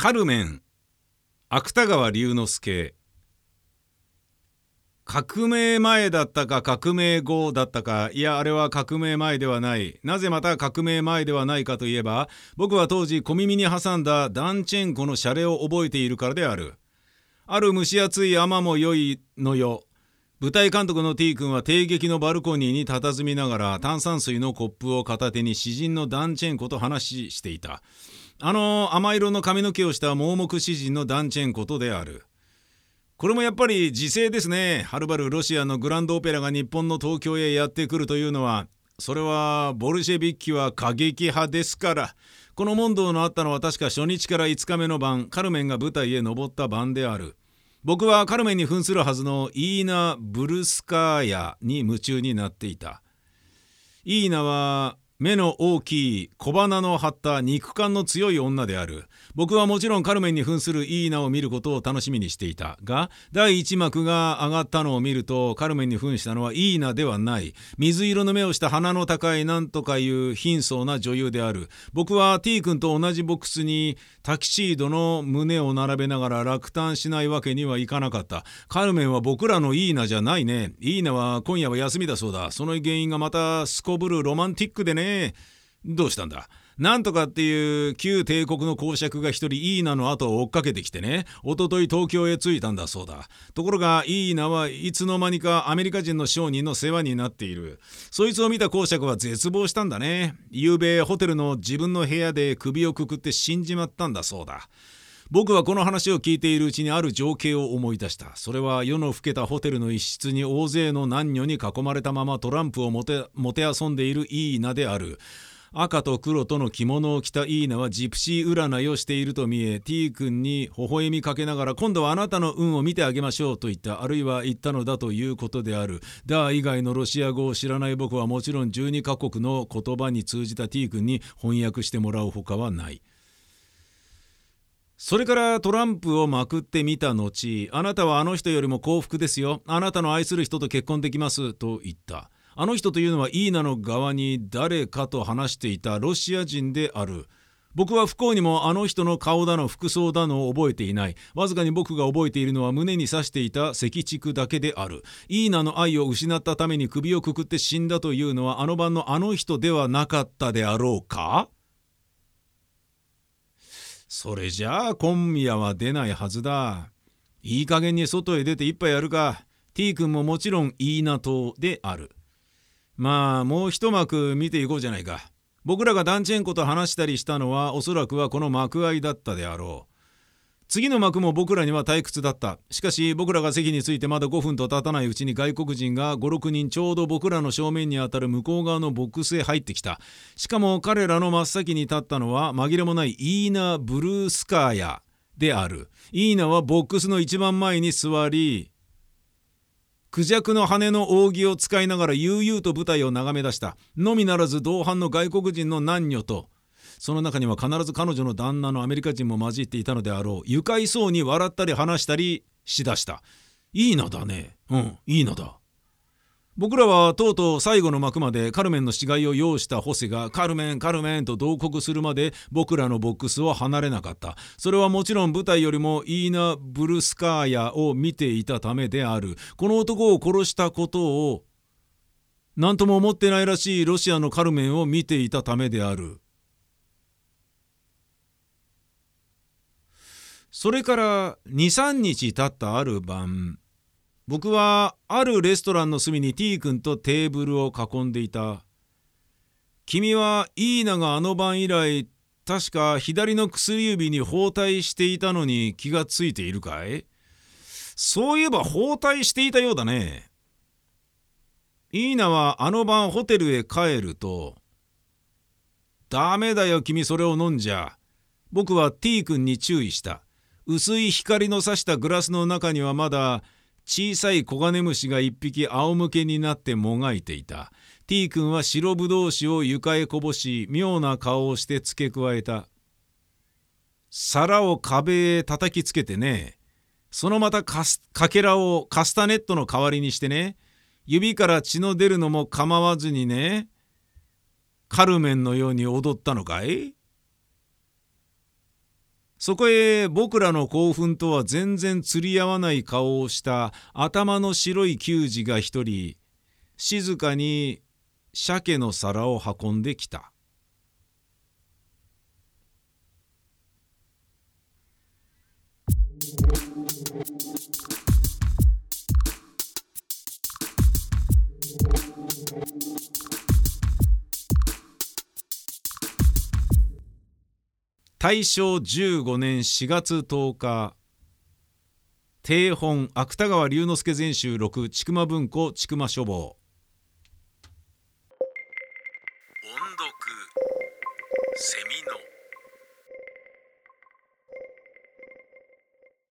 カルメン芥川龍之介。革命前だったか革命後だったか。いやあれは革命前ではない。なぜまた革命前ではないかといえば僕は当時小耳に挟んだダンチェンコのシャレを覚えているからである。ある蒸し暑い雨も良いのよ。舞台監督の T 君は帝劇のバルコニーに佇みながら炭酸水のコップを片手に詩人のダンチェンコと話していた。あの甘色の髪の毛をした盲目詩人のダンチェンコとであるこれもやっぱり時勢ですね。はるばるロシアのグランドオペラが日本の東京へやってくるというのは、それはボルシェビッキは過激派ですから。この問答のあったのは確か初日から5日目の晩、カルメンが舞台へ登った晩である。僕はカルメンに扮するはずのイーナ・ブルスカーヤに夢中になっていた。イーナは目の大きい小鼻の張った肉感の強い女である。僕はもちろんカルメンに扮するイーナを見ることを楽しみにしていた。が第1幕が上がったのを見るとカルメンに扮したのはイーナではない。水色の目をした鼻の高いなんとかいう貧相な女優である。僕は T 君と同じボックスにタキシードの胸を並べながら落胆しないわけにはいかなかった。カルメンは僕らのイーナじゃないね。イーナは今夜は休みだそうだ。その原因がまたすこぶるロマンティックでね。どうしたんだ？なんとかっていう旧帝国の公爵が一人イーナの後を追っかけてきてね。おととい東京へ着いたんだそうだ。ところがイーナはいつの間にかアメリカ人の商人の世話になっている。そいつを見た公爵は絶望したんだね。昨べホテルの自分の部屋で首をくくって死んじまったんだそうだ。僕はこの話を聞いているうちにある情景を思い出した。それは夜の更けたホテルの一室に大勢の男女に囲まれたままトランプをもてもてあそんでいるイーナである赤と黒との着物を着たイーナはジプシー占いをしていると見え T 君に微笑みかけながら今度はあなたの運を見てあげましょうと言った。あるいは言ったのだということである。ダー以外のロシア語を知らない僕はもちろん12カ国の言葉に通じた T 君に翻訳してもらうほかはない。それからトランプをまくってみた後あなたはあの人よりも幸福ですよあなたの愛する人と結婚できますと言ったあの人というのはイーナの側に誰かと話していたロシア人である。僕は不幸にもあの人の顔だの服装だのを覚えていない。わずかに僕が覚えているのは胸に刺していた赤竹だけである。イーナの愛を失ったために首をくくって死んだというのはあの晩のあの人ではなかったであろうか？それじゃあ今夜は出ないはずだ。いい加減に外へ出て一杯やるか。T 君ももちろんいいなとである。まあもう一幕見ていこうじゃないか僕らがダンチェンコと話したりしたのはおそらくはこの幕間だったであろう次の幕も僕らには退屈だった。しかし僕らが席に着いてまだ5分と経たないうちに外国人が56人ちょうど僕らの正面に当たる向こう側のボックスへ入ってきた。しかも彼らの真っ先に立ったのは紛れもないイーナ・ブルースカーヤである。イーナはボックスの一番前に座りクジャクの羽の扇を使いながら悠々と舞台を眺め出した。のみならず同伴の外国人の男女とその中には必ず彼女の旦那のアメリカ人も混じっていたのであろう。愉快そうに笑ったり話したりしだした。いいなだね。うんいいなだ。僕らはとうとう最後の幕までカルメンの死骸を要したホセがカルメンカルメンと同国するまで僕らのボックスを離れなかった。それはもちろん舞台よりもイーナ・ブルスカーヤを見ていたためである。この男を殺したことを何とも思ってないらしいロシアのカルメンを見ていたためである。それから23日経ったある晩僕はあるレストランの隅に T 君とテーブルを囲んでいた。君はイーナがあの晩以来確か左の薬指に包帯していたのに気がついているかい？そういえば包帯していたようだね。イーナはあの晩ホテルへ帰ると「ダメだよ君それを飲んじゃ」僕は T 君に注意した。薄い光の差したグラスの中にはまだ小さいコガネムシが一匹仰向けになってもがいていた。T 君は白ぶどう酒を床へこぼし妙な顔をして付け加えた。皿を壁へ叩きつけてね。そのまたかけらをカスタネットの代わりにしてね。指から血の出るのも構わずにね。カルメンのように踊ったのかい？そこへ僕らの興奮とは全然釣り合わない顔をした頭の白い球児が一人静かに鮭の皿を運んできた。大正15年4月10日定本芥川龍之介全集6千曲文庫千曲書房。音読セミ